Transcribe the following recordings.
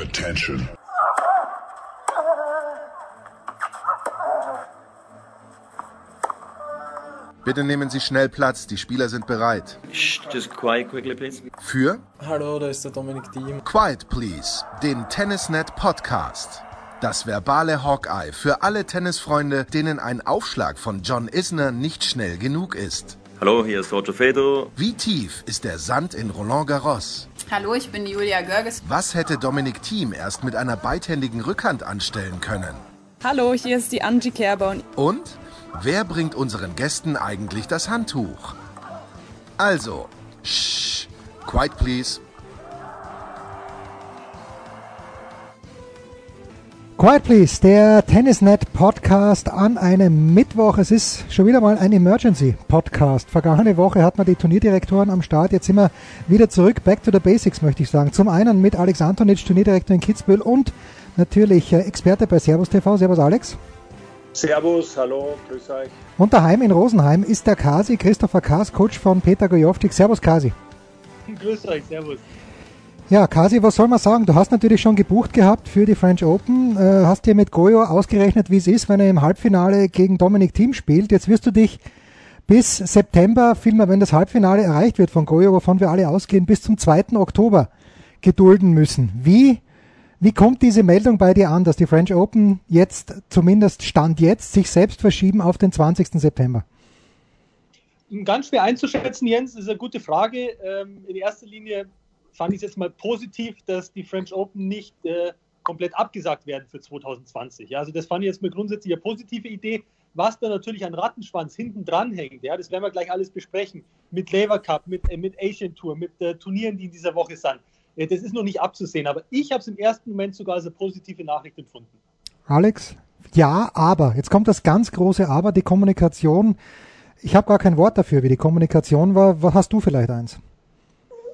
Attention. Bitte nehmen Sie schnell Platz, die Spieler sind bereit. Just quiet quickly, please. Für Hallo, da ist der Dominik Thiem. Quiet Please, den Tennisnet Podcast. Das verbale Hawkeye für alle Tennisfreunde, denen ein Aufschlag von John Isner nicht schnell genug ist. Hallo, hier ist Roger Fedor. Wie tief ist der Sand in Roland Garros? Hallo, ich bin Julia Görges. Was hätte Dominik Thiem erst mit einer beidhändigen Rückhand anstellen können? Hallo, hier ist die Angie Kerber und Und wer bringt unseren Gästen eigentlich das Handtuch? Also, shh, quiet please. Quiet Please, der Tennisnet Podcast an einem Mittwoch. Es ist schon wieder mal ein Emergency Podcast. Vergangene Woche hatten wir die Turnierdirektoren am Start. Jetzt sind wir wieder zurück. Back to the Basics, möchte ich sagen. Zum einen mit Alex Antonitsch, Turnierdirektor in Kitzbühel und natürlich äh, Experte bei Servus TV. Servus Alex. Servus, hallo, grüß euch. Und daheim in Rosenheim ist der Kasi, Christopher Kaas, Coach von Peter Gojovcik. Servus Kasi. grüß euch, servus. Ja, Kasi, was soll man sagen? Du hast natürlich schon gebucht gehabt für die French Open, äh, hast dir mit Goyo ausgerechnet, wie es ist, wenn er im Halbfinale gegen Dominic Thiem spielt. Jetzt wirst du dich bis September, vielmehr wenn das Halbfinale erreicht wird von Goyo, wovon wir alle ausgehen, bis zum 2. Oktober gedulden müssen. Wie, wie kommt diese Meldung bei dir an, dass die French Open jetzt, zumindest Stand jetzt, sich selbst verschieben auf den 20. September? Ganz schwer einzuschätzen, Jens, ist eine gute Frage. Ähm, in erster Linie fand ich es jetzt mal positiv, dass die French Open nicht äh, komplett abgesagt werden für 2020. Ja, also das fand ich jetzt mal grundsätzlich eine positive Idee. Was da natürlich an Rattenschwanz hinten dran hängt, ja, das werden wir gleich alles besprechen. Mit Lever Cup, mit, äh, mit Asian Tour, mit äh, Turnieren, die in dieser Woche sind. Äh, das ist noch nicht abzusehen, aber ich habe es im ersten Moment sogar als eine positive Nachricht empfunden. Alex? Ja, aber. Jetzt kommt das ganz große Aber, die Kommunikation. Ich habe gar kein Wort dafür, wie die Kommunikation war. Hast du vielleicht eins?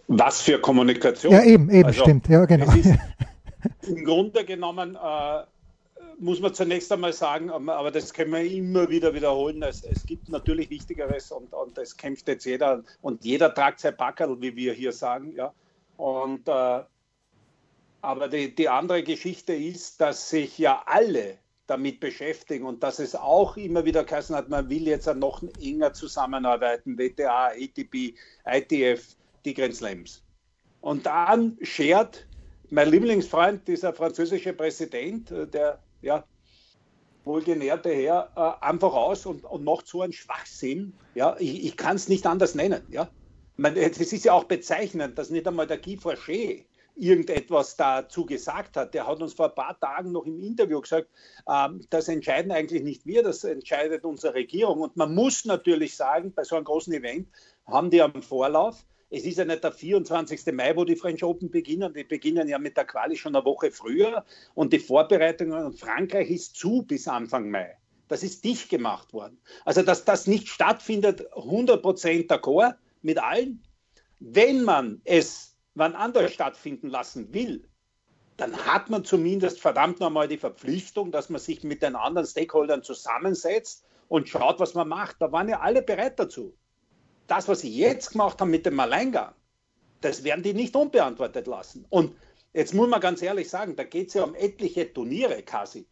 Was für Kommunikation? Ja, eben, eben, Also, stimmt. Ja, genau. Im Grunde genommen äh, muss man zunächst einmal sagen, ähm, aber das können wir immer wieder wiederholen, es, es gibt natürlich Wichtigeres und, und es kämpft jetzt jeder und jeder tragt sein Packerl, wie wir hier sagen. Ja. Und, äh, aber die, die andere Geschichte ist, dass sich ja alle damit beschäftigen und dass es auch immer wieder geheißen hat, man will jetzt noch enger zusammenarbeiten, WTA, ATP, ITF, die Grand Slams. Und dann schert mein Lieblingsfreund, dieser französische Präsident, äh, der ja wohlgenährte Herr, äh, einfach aus und, und macht so einen Schwachsinn. Ja, ich, ich kann es nicht anders nennen. Ja, es ist ja auch bezeichnend, dass nicht einmal der Guy Forget irgendetwas dazu gesagt hat. Der hat uns vor ein paar Tagen noch im Interview gesagt, ähm, das entscheiden eigentlich nicht wir, das entscheidet unsere Regierung. Und man muss natürlich sagen, bei so einem großen Event haben die am Vorlauf es ist ja nicht der 24. Mai, wo die French Open beginnen. Die beginnen ja mit der Quali schon eine Woche früher. Und die Vorbereitungen in Frankreich ist zu bis Anfang Mai. Das ist dicht gemacht worden. Also, dass das nicht stattfindet, 100% d'accord mit allen. Wenn man es wann anders stattfinden lassen will, dann hat man zumindest verdammt nochmal die Verpflichtung, dass man sich mit den anderen Stakeholdern zusammensetzt und schaut, was man macht. Da waren ja alle bereit dazu das, was sie jetzt gemacht haben mit dem Alleingang, das werden die nicht unbeantwortet lassen. Und jetzt muss man ganz ehrlich sagen, da geht es ja um etliche Turniere, Kasi.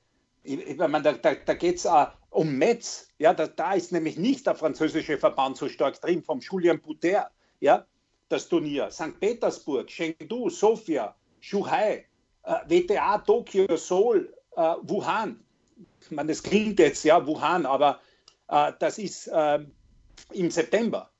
Ich, ich meine, da, da, da geht es uh, um Metz. Ja, da, da, ist nämlich nicht der französische Verband so stark drin, vom Julien Bouter, ja, das Turnier. St. Petersburg, Chengdu, Sofia, Shuhai, uh, WTA, Tokio, Seoul, uh, Wuhan. Ich meine, das klingt jetzt, ja, Wuhan, aber das ist im September.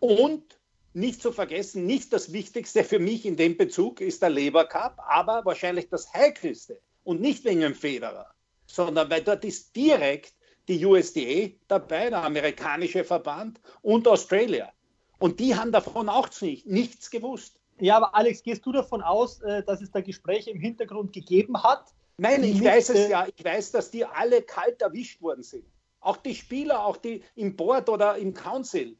Und nicht zu vergessen, nicht das Wichtigste für mich in dem Bezug ist der Leber Cup, aber wahrscheinlich das heikelste und nicht wegen dem Federer, sondern weil dort ist direkt die USDA dabei, der amerikanische Verband und Australia. Und die haben davon auch nicht, nichts gewusst. Ja, aber Alex, gehst du davon aus, äh, dass es da Gespräche im Hintergrund gegeben hat? Nein, ich weiß es ja. Ich weiß, dass die alle kalt erwischt worden sind. Auch die Spieler, auch die im Board oder im Council.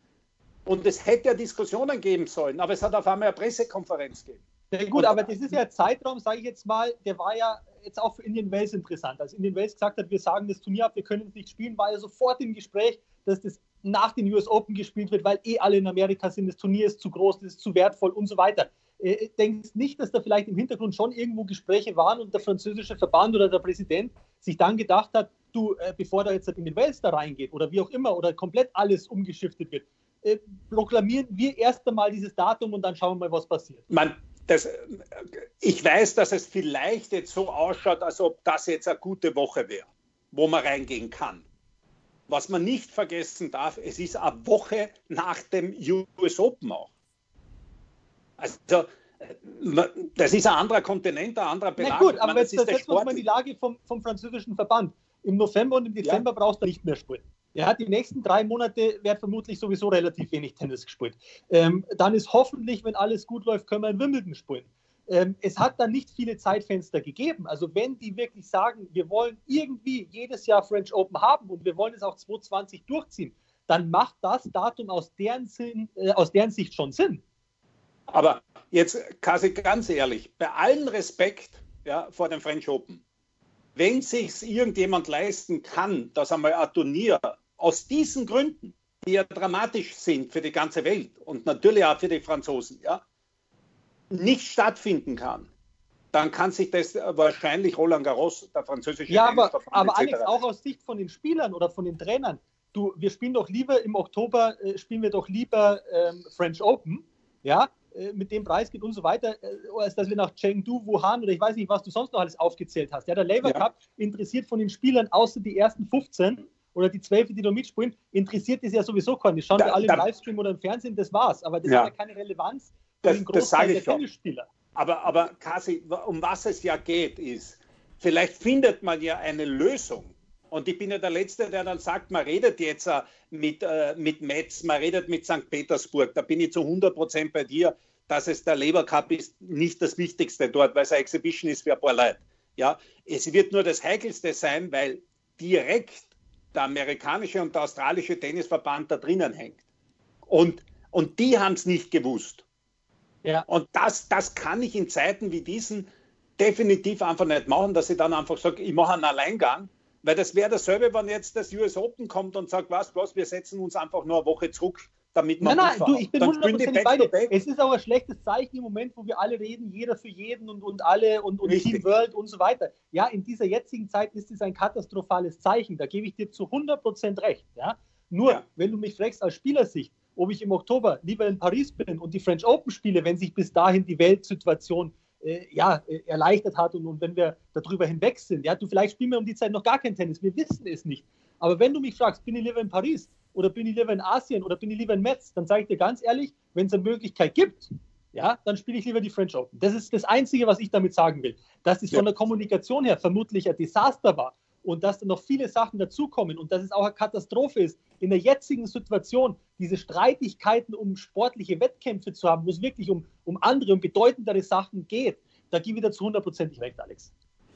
Und es hätte ja Diskussionen geben sollen, aber es hat auf einmal eine Pressekonferenz gegeben. Ja, gut, aber das ist ja ein Zeitraum, sage ich jetzt mal, der war ja jetzt auch für Indian Wells interessant. Als Indian Wells gesagt hat, wir sagen das Turnier ab, wir können es nicht spielen, war ja sofort im Gespräch, dass das nach den US Open gespielt wird, weil eh alle in Amerika sind, das Turnier ist zu groß, das ist zu wertvoll und so weiter. äh, denkst nicht, dass da vielleicht im Hintergrund schon irgendwo Gespräche waren und der französische Verband oder der Präsident sich dann gedacht hat, du, äh, bevor da jetzt in den Wels da reingeht oder wie auch immer oder komplett alles umgeschiftet wird, äh, proklamieren wir erst einmal dieses Datum und dann schauen wir mal, was passiert. Man, das, ich weiß, dass es vielleicht jetzt so ausschaut, als ob das jetzt eine gute Woche wäre, wo man reingehen kann. Was man nicht vergessen darf, es ist eine Woche nach dem US Open auch. Also, das ist ein anderer Kontinent, ein anderer Belag. Na gut, aber meine, jetzt, das jetzt muss man die Lage vom, vom französischen Verband. Im November und im Dezember ja. brauchst du nicht mehr spielen. Er hat die nächsten drei Monate, wird vermutlich sowieso relativ wenig Tennis gespielt. Ähm, dann ist hoffentlich, wenn alles gut läuft, können wir in Wimbledon spielen. Ähm, es hat dann nicht viele Zeitfenster gegeben. Also wenn die wirklich sagen, wir wollen irgendwie jedes Jahr French Open haben und wir wollen es auch 2020 durchziehen, dann macht das Datum aus deren, Sinn, äh, aus deren Sicht schon Sinn. Aber jetzt, Kasi, ganz ehrlich, bei allem Respekt ja, vor dem French Open, wenn sich irgendjemand leisten kann, dass einmal ein Turnier aus diesen Gründen, die ja dramatisch sind für die ganze Welt und natürlich auch für die Franzosen, ja, nicht stattfinden kann, dann kann sich das wahrscheinlich Roland Garros, der französische Ja, aber, aber Alex, auch aus Sicht von den Spielern oder von den Trainern, du, wir spielen doch lieber im Oktober, äh, spielen wir doch lieber ähm, French Open, ja, mit dem Preis geht und so weiter, äh, als dass wir nach Chengdu, Wuhan oder ich weiß nicht, was du sonst noch alles aufgezählt hast. Ja, der Labour ja. Cup interessiert von den Spielern außer die ersten 15 oder die 12, die da mitspielen, interessiert es ja sowieso keinen. Die schauen da, wir alle im Livestream oder im Fernsehen, das war's. Aber das ja. hat ja keine Relevanz für den Großteil der Tennisspieler. Aber, aber Kasi, um was es ja geht, ist, vielleicht findet man ja eine Lösung und ich bin ja der Letzte, der dann sagt, man redet jetzt äh, mit, äh, mit Metz, man redet mit St. Petersburg. Da bin ich zu 100 Prozent bei dir, dass es der Labour Cup ist, nicht das Wichtigste dort, weil es eine Exhibition ist für ein paar Leute. Ja, es wird nur das Heikelste sein, weil direkt der amerikanische und der australische Tennisverband da drinnen hängt. Und, und die haben es nicht gewusst. Ja. Und das, das kann ich in Zeiten wie diesen definitiv einfach nicht machen, dass ich dann einfach sage, ich mache einen Alleingang weil das wäre dasselbe, wenn jetzt das US Open kommt und sagt, was, was, wir setzen uns einfach nur eine Woche zurück, damit man. Nein, nein, du, ich bin 100% bei dir. Es ist auch ein schlechtes Zeichen im Moment, wo wir alle reden, jeder für jeden und, und alle und, und Team World und so weiter. Ja, in dieser jetzigen Zeit ist es ein katastrophales Zeichen. Da gebe ich dir zu 100% recht. Ja? Nur, ja. wenn du mich fragst aus Spielersicht, ob ich im Oktober lieber in Paris bin und die French Open spiele, wenn sich bis dahin die Weltsituation äh, ja, äh, erleichtert hat und, und wenn wir darüber hinweg sind. Ja, du vielleicht spielen wir um die Zeit noch gar kein Tennis, wir wissen es nicht. Aber wenn du mich fragst, bin ich lieber in Paris oder bin ich lieber in Asien oder bin ich lieber in Metz, dann sage ich dir ganz ehrlich, wenn es eine Möglichkeit gibt, ja, dann spiele ich lieber die French Open. Das ist das Einzige, was ich damit sagen will. Dass es ja. von der Kommunikation her vermutlich ein Desaster war und dass da noch viele Sachen dazukommen und dass es auch eine Katastrophe ist, in der jetzigen Situation diese Streitigkeiten um sportliche Wettkämpfe zu haben, wo es wirklich um, um andere und bedeutendere Sachen geht, da gehe ich wieder zu hundertprozentig recht, Alex.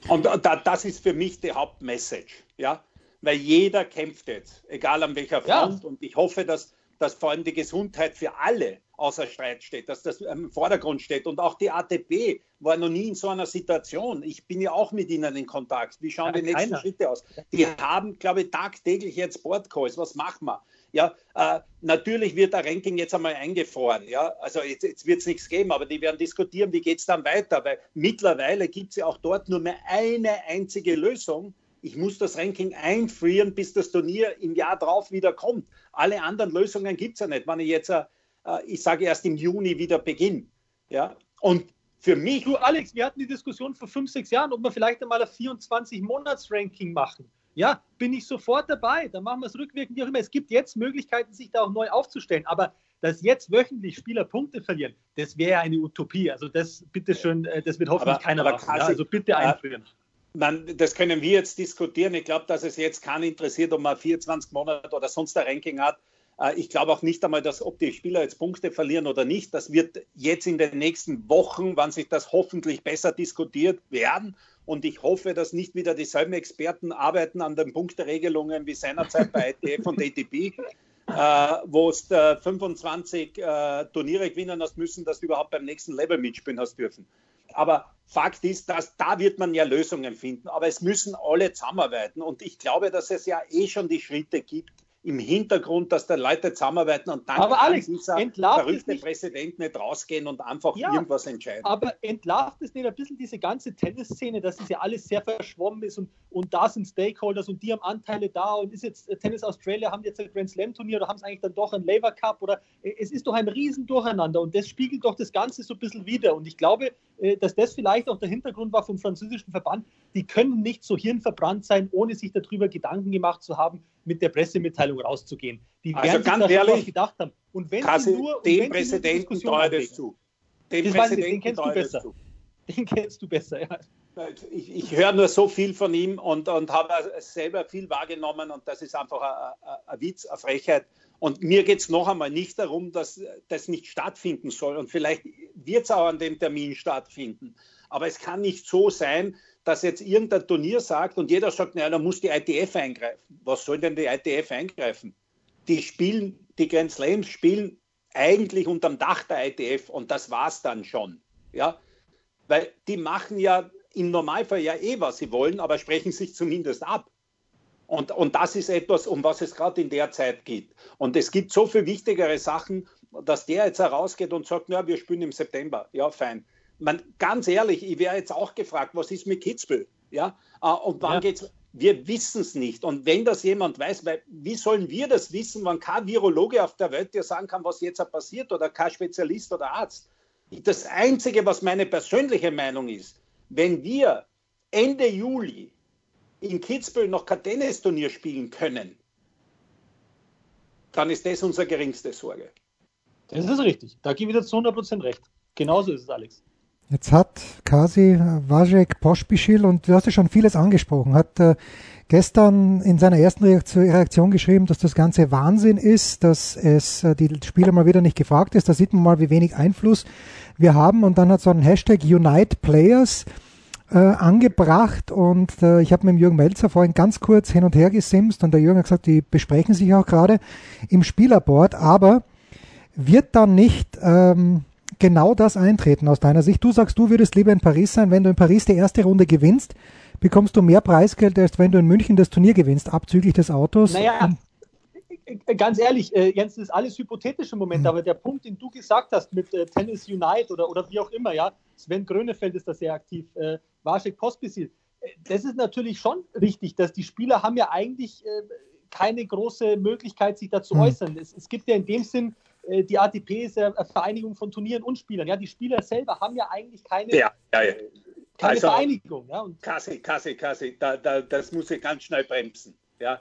Und da, das ist für mich die Hauptmessage, ja, weil jeder kämpft jetzt, egal an welcher Front. Ja. Und ich hoffe, dass, dass vor allem die Gesundheit für alle außer Streit steht, dass das im Vordergrund steht. Und auch die ATP war noch nie in so einer Situation. Ich bin ja auch mit ihnen in Kontakt. Wie schauen ja, die nächsten keiner. Schritte aus? Die haben, glaube ich, tagtäglich jetzt Boardcalls. Was machen wir? Ja, äh, natürlich wird der Ranking jetzt einmal eingefroren. Ja, also jetzt, jetzt wird es nichts geben, aber die werden diskutieren, wie geht es dann weiter, weil mittlerweile gibt es ja auch dort nur mehr eine einzige Lösung. Ich muss das Ranking einfrieren, bis das Turnier im Jahr drauf wieder kommt. Alle anderen Lösungen gibt es ja nicht. Wenn ich jetzt äh, äh, ich sage erst im Juni wieder Beginn. Ja? Und für mich. Du, Alex, wir hatten die Diskussion vor fünf, sechs Jahren, ob wir vielleicht einmal ein 24-Monats-Ranking machen. Ja, bin ich sofort dabei. Dann machen wir es rückwirkend, wie auch immer. Es gibt jetzt Möglichkeiten, sich da auch neu aufzustellen. Aber dass jetzt wöchentlich Spieler Punkte verlieren, das wäre eine Utopie. Also das bitteschön, äh, das wird hoffentlich aber, keiner aber machen. Ja, also bitte einführen. Man, das können wir jetzt diskutieren. Ich glaube, dass es jetzt keinen interessiert, ob man 24 Monate oder sonst ein Ranking hat. Äh, ich glaube auch nicht einmal, dass ob die Spieler jetzt Punkte verlieren oder nicht, das wird jetzt in den nächsten Wochen, wann sich das hoffentlich besser diskutiert werden. Und ich hoffe, dass nicht wieder dieselben Experten arbeiten an den Punkteregelungen wie seinerzeit bei ITF und ATP, äh, wo es äh, 25 äh, Turniere gewinnen hast müssen, dass du überhaupt beim nächsten Level mitspielen hast dürfen. Aber Fakt ist, dass da wird man ja Lösungen finden. Aber es müssen alle zusammenarbeiten. Und ich glaube, dass es ja eh schon die Schritte gibt, im Hintergrund, dass da Leute zusammenarbeiten und dann aber kann Alex, dieser verrückte. Präsident nicht rausgehen und einfach ja, irgendwas entscheiden. Aber entlarvt es nicht ein bisschen diese ganze Tennisszene, dass es ja alles sehr verschwommen ist und, und da sind Stakeholders und die haben Anteile da und ist jetzt äh, Tennis Australia, haben jetzt ein Grand Slam Turnier oder haben es eigentlich dann doch ein Labour Cup oder äh, es ist doch ein Riesendurcheinander und das spiegelt doch das Ganze so ein bisschen wieder und ich glaube, äh, dass das vielleicht auch der Hintergrund war vom französischen Verband, die können nicht so hirnverbrannt sein, ohne sich darüber Gedanken gemacht zu haben, mit der Pressemitteilung rauszugehen. Die also werden ganz ehrlich, gedacht haben. Und wenn sie nur, dem Präsidenten traue das zu. Dem Präsidenten den kennst du besser. Zu. Den kennst du besser, ja. Ich, ich höre nur so viel von ihm und, und habe selber viel wahrgenommen und das ist einfach ein, ein Witz, eine Frechheit. Und mir geht es noch einmal nicht darum, dass das nicht stattfinden soll. Und vielleicht wird es auch an dem Termin stattfinden. Aber es kann nicht so sein, dass jetzt irgendein Turnier sagt und jeder sagt, naja, da muss die ITF eingreifen. Was soll denn die ITF eingreifen? Die spielen, die Grand Slams spielen eigentlich unterm Dach der ITF und das war es dann schon. Ja? Weil die machen ja im Normalfall ja eh, was sie wollen, aber sprechen sich zumindest ab. Und, und das ist etwas, um was es gerade in der Zeit geht. Und es gibt so viel wichtigere Sachen, dass der jetzt herausgeht und sagt, ja, wir spielen im September. Ja, fein man, ganz ehrlich, ich wäre jetzt auch gefragt, was ist mit Kitzbühel? Ja, äh, und wann ja. geht's? Wir wissen es nicht. Und wenn das jemand weiß, weil, wie sollen wir das wissen, wenn kein Virologe auf der Welt dir sagen kann, was jetzt passiert oder kein Spezialist oder Arzt? Das Einzige, was meine persönliche Meinung ist, wenn wir Ende Juli in Kitzbühel noch kein Tennisturnier spielen können, dann ist das unsere geringste Sorge. Das ist richtig. Da gebe ich dir zu 100% recht. Genauso ist es, Alex. Jetzt hat Kasi Wajek Pospischil, und du hast ja schon vieles angesprochen, hat äh, gestern in seiner ersten Reaktion, geschrieben, dass das Ganze Wahnsinn ist, dass es äh, die Spieler mal wieder nicht gefragt ist. Da sieht man mal, wie wenig Einfluss wir haben. Und dann hat so ein Hashtag Unite Players äh, angebracht und äh, ich habe mit dem Jürgen Melzer vorhin ganz kurz hin und her gesimst und der Jürgen hat gesagt, die besprechen sich auch gerade im Spielerboard, aber wird dann nicht... Ähm, genau das eintreten aus deiner Sicht? Du sagst, du würdest lieber in Paris sein. Wenn du in Paris die erste Runde gewinnst, bekommst du mehr Preisgeld, als wenn du in München das Turnier gewinnst, abzüglich des Autos. Naja, ganz ehrlich, äh, Jens, das ist alles hypothetisch im Moment, mhm. aber der Punkt, den du gesagt hast mit äh, Tennis Unite oder, oder wie auch immer, ja, Sven Grönefeld ist da sehr aktiv, äh, Vasek Pospisil, äh, das ist natürlich schon richtig, dass die Spieler haben ja eigentlich äh, keine große Möglichkeit, sich dazu mhm. äußern. Es, es, gibt ja in dem Sinn äh, die ATP ist ja eine Vereinigung von Turnieren und Spielern. Ja, die Spieler selber haben ja eigentlich keine, ja, ja, ja. keine also, Vereinigung. Ja, und Kassi, Kassi, Kassi, da, da, das muss ich ganz schnell bremsen. Ja?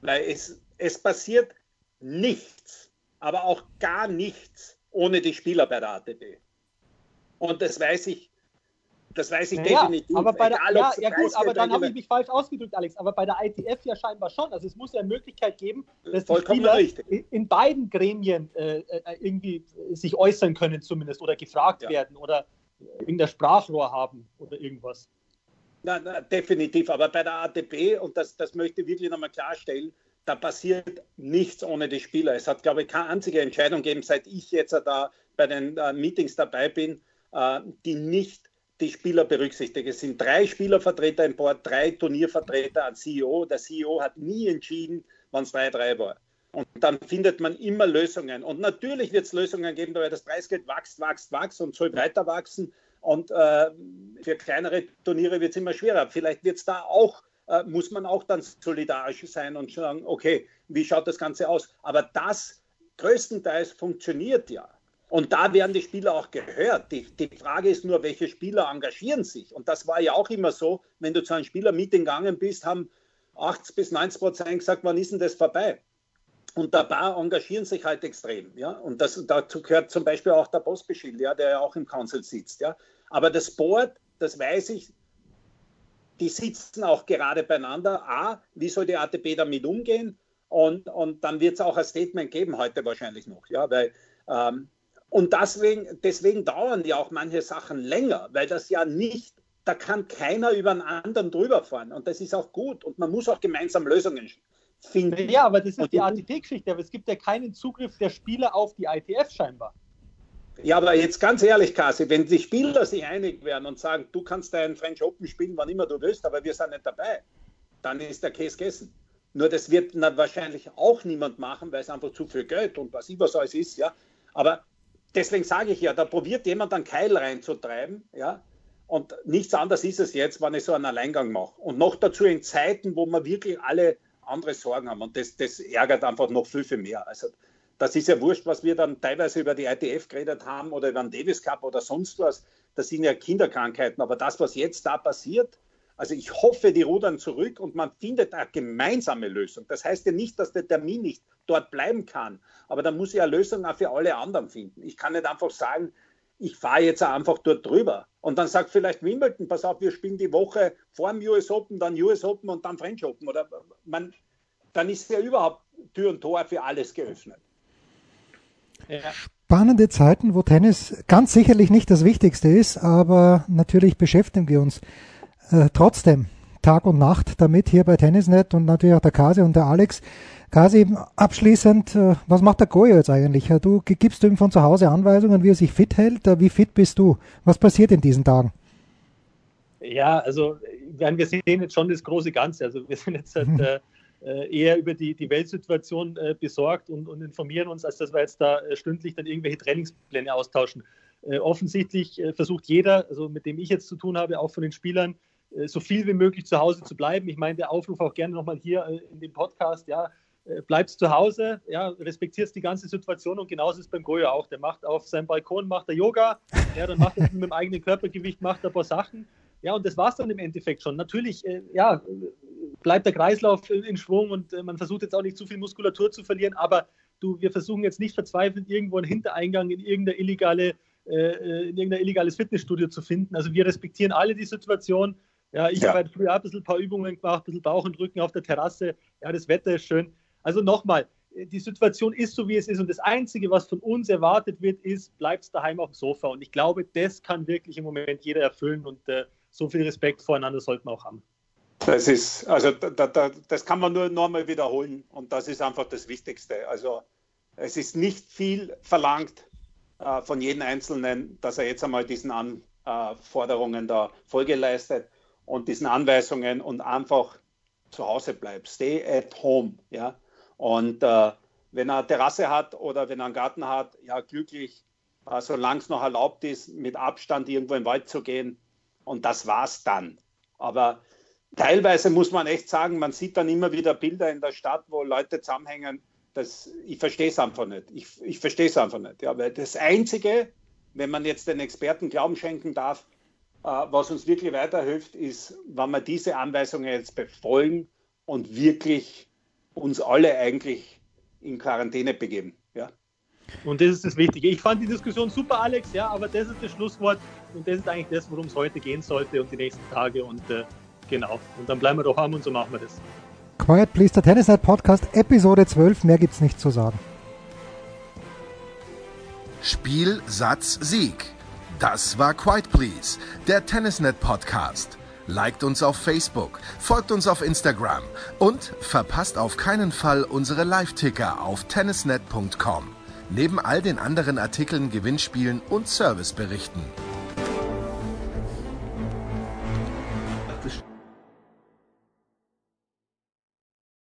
Weil es, es passiert nichts, aber auch gar nichts ohne die Spieler bei der ATP. Und das weiß ich das weiß ich naja, definitiv. Aber bei der, Egal, ja, ja gut, aber dann habe ich mich falsch ausgedrückt, Alex. Aber bei der ITF ja scheinbar schon. Also es muss ja eine Möglichkeit geben, dass die Spieler richtig. in beiden Gremien äh, äh, irgendwie sich äußern können zumindest oder gefragt ja. werden oder irgendein Sprachrohr haben oder irgendwas. Na, na, definitiv. Aber bei der ATP, und das, das möchte ich wirklich nochmal klarstellen, da passiert nichts ohne die Spieler. Es hat, glaube ich, keine einzige Entscheidung gegeben, seit ich jetzt da bei den äh, Meetings dabei bin, äh, die nicht die Spieler berücksichtigt. Es sind drei Spielervertreter im Board, drei Turniervertreter, ein CEO. Der CEO hat nie entschieden, wann es 3-3 war. Und dann findet man immer Lösungen. Und natürlich wird es Lösungen geben, weil das Preisgeld wächst, wächst, wächst und soll weiter wachsen. Und äh, für kleinere Turniere wird es immer schwerer. Vielleicht wird es da auch, äh, muss man auch dann solidarisch sein und sagen, okay, wie schaut das Ganze aus? Aber das größtenteils funktioniert ja. Und da werden die Spieler auch gehört. Die, die, Frage ist nur, welche Spieler engagieren sich. Und das war ja auch immer so, wenn du zu einem Spielermeeting gegangen bist, haben 80 bis 90 Prozent gesagt, wann ist denn das vorbei? Und dabei engagieren sich halt extrem. Ja? Und das, dazu gehört zum Beispiel auch der Postbeschild, ja, der ja auch im Council sitzt. Ja? Aber das Board, das weiß ich, die sitzen auch gerade beieinander. A, wie soll die ATP damit umgehen? Und, und dann wird es auch ein Statement geben heute wahrscheinlich noch. Ja? Weil ähm, und deswegen, deswegen dauern ja auch manche Sachen länger, weil das ja nicht, da kann keiner über einen anderen drüber fahren. Und das ist auch gut. Und man muss auch gemeinsam Lösungen finden. Ja, aber das ist und die ATP-Geschichte. Aber es gibt ja keinen Zugriff der Spieler auf die ITF scheinbar. Ja, aber jetzt ganz ehrlich, Kasi, wenn die Spieler sich einig werden und sagen, du kannst deinen French Open spielen, wann immer du willst, aber wir sind nicht dabei, dann ist der Case gegessen. Nur das wird wahrscheinlich auch niemand machen, weil es einfach zu viel Geld und was immer so alles ist, ja. Aber deswegen sage ich ja, da probiert jemand einen Keil reinzutreiben, ja. Und nichts anderes ist es jetzt, wenn ich so einen Alleingang mache. Und noch dazu in Zeiten, wo wir wirklich alle andere Sorgen haben. Und das, das ärgert einfach noch viel, viel mehr. Also das ist ja wurscht, was wir dann teilweise über die ITF geredet haben oder über den Davis Cup oder sonst was. Das sind ja Kinderkrankheiten. Aber das, was jetzt da passiert, also ich hoffe, die rudern zurück und man findet eine gemeinsame Lösung. Das heißt ja nicht, dass der Termin nicht dort bleiben kann, aber da muss ich eine Lösung auch für alle anderen finden. Ich kann nicht einfach sagen, ich fahre jetzt einfach dort drüber. Und dann sagt vielleicht Wimbledon, pass auf, wir spielen die Woche vor dem US Open, dann US Open und dann French Open. Oder man, dann ist ja überhaupt Tür und Tor für alles geöffnet. Ja. Spannende Zeiten, wo Tennis ganz sicherlich nicht das Wichtigste ist, aber natürlich beschäftigen wir uns äh, trotzdem Tag und Nacht damit hier bei Tennisnet und natürlich auch der Kasi und der Alex. Kasi, abschließend, äh, was macht der Goyo jetzt eigentlich? Du gibst ihm von zu Hause Anweisungen, wie er sich fit hält. Wie fit bist du? Was passiert in diesen Tagen? Ja, also wir sehen jetzt schon das große Ganze. Also wir sind jetzt halt, äh, eher über die, die Weltsituation äh, besorgt und, und, informieren uns, als dass wir jetzt da äh, stündlich dann irgendwelche Trainingspläne austauschen. Äh, offensichtlich äh, versucht jeder, also mit dem ich jetzt zu tun habe, auch von den Spielern, äh, so viel wie möglich zu Hause zu bleiben. Ich meine, der Aufruf auch gerne nochmal hier äh, in dem Podcast, ja, äh, bleibst zu Hause, ja, respektierst die ganze Situation und genauso ist es beim Goyo auch. Der macht auf seinem Balkon, macht er Yoga, ja, dann macht er mit dem eigenen Körpergewicht, macht er ein paar Sachen. Ja, und das war es dann im Endeffekt schon. Natürlich, äh, ja, bleibt der Kreislauf in Schwung und äh, man versucht jetzt auch nicht zu viel Muskulatur zu verlieren, aber du, wir versuchen jetzt nicht verzweifelt irgendwo einen Hintereingang in irgendeine illegale, äh, in irgendein illegales Fitnessstudio zu finden. Also wir respektieren alle die Situation ja, ich ja. habe halt früher ein bisschen ein paar Übungen gemacht, ein bisschen Bauch und Rücken auf der Terrasse. Ja, das Wetter ist schön. Also nochmal, die Situation ist so, wie es ist. Und das Einzige, was von uns erwartet wird, ist, bleibt daheim auf dem Sofa. Und ich glaube, das kann wirklich im Moment jeder erfüllen. Und äh, so viel Respekt voreinander sollten wir auch haben. Das ist, also da, da, das kann man nur nochmal wiederholen. Und das ist einfach das Wichtigste. Also es ist nicht viel verlangt äh, von jedem Einzelnen, dass er jetzt einmal diesen Anforderungen da Folge leistet und diesen Anweisungen und einfach zu Hause bleibt. Stay at home. Ja? Und äh, wenn er eine Terrasse hat oder wenn er einen Garten hat, ja, glücklich, äh, solange es noch erlaubt ist, mit Abstand irgendwo im Wald zu gehen. Und das war's dann. Aber teilweise muss man echt sagen, man sieht dann immer wieder Bilder in der Stadt, wo Leute zusammenhängen. Das, ich verstehe es einfach nicht. Ich, ich verstehe es einfach nicht. Ja, weil das Einzige, wenn man jetzt den Experten Glauben schenken darf, was uns wirklich weiterhilft, ist, wenn wir diese Anweisungen jetzt befolgen und wirklich uns alle eigentlich in Quarantäne begeben. Ja. Und das ist das Wichtige. Ich fand die Diskussion super, Alex, ja, aber das ist das Schlusswort und das ist eigentlich das, worum es heute gehen sollte und die nächsten Tage und äh, genau. Und dann bleiben wir doch haben und so machen wir das. Quiet Please, der Tennis Night Podcast, Episode 12, mehr gibt's nicht zu sagen. Spiel, Satz, Sieg. Das war Quiet Please, der Tennisnet Podcast. Liked uns auf Facebook, folgt uns auf Instagram und verpasst auf keinen Fall unsere Live-Ticker auf tennisnet.com. Neben all den anderen Artikeln, Gewinnspielen und Serviceberichten.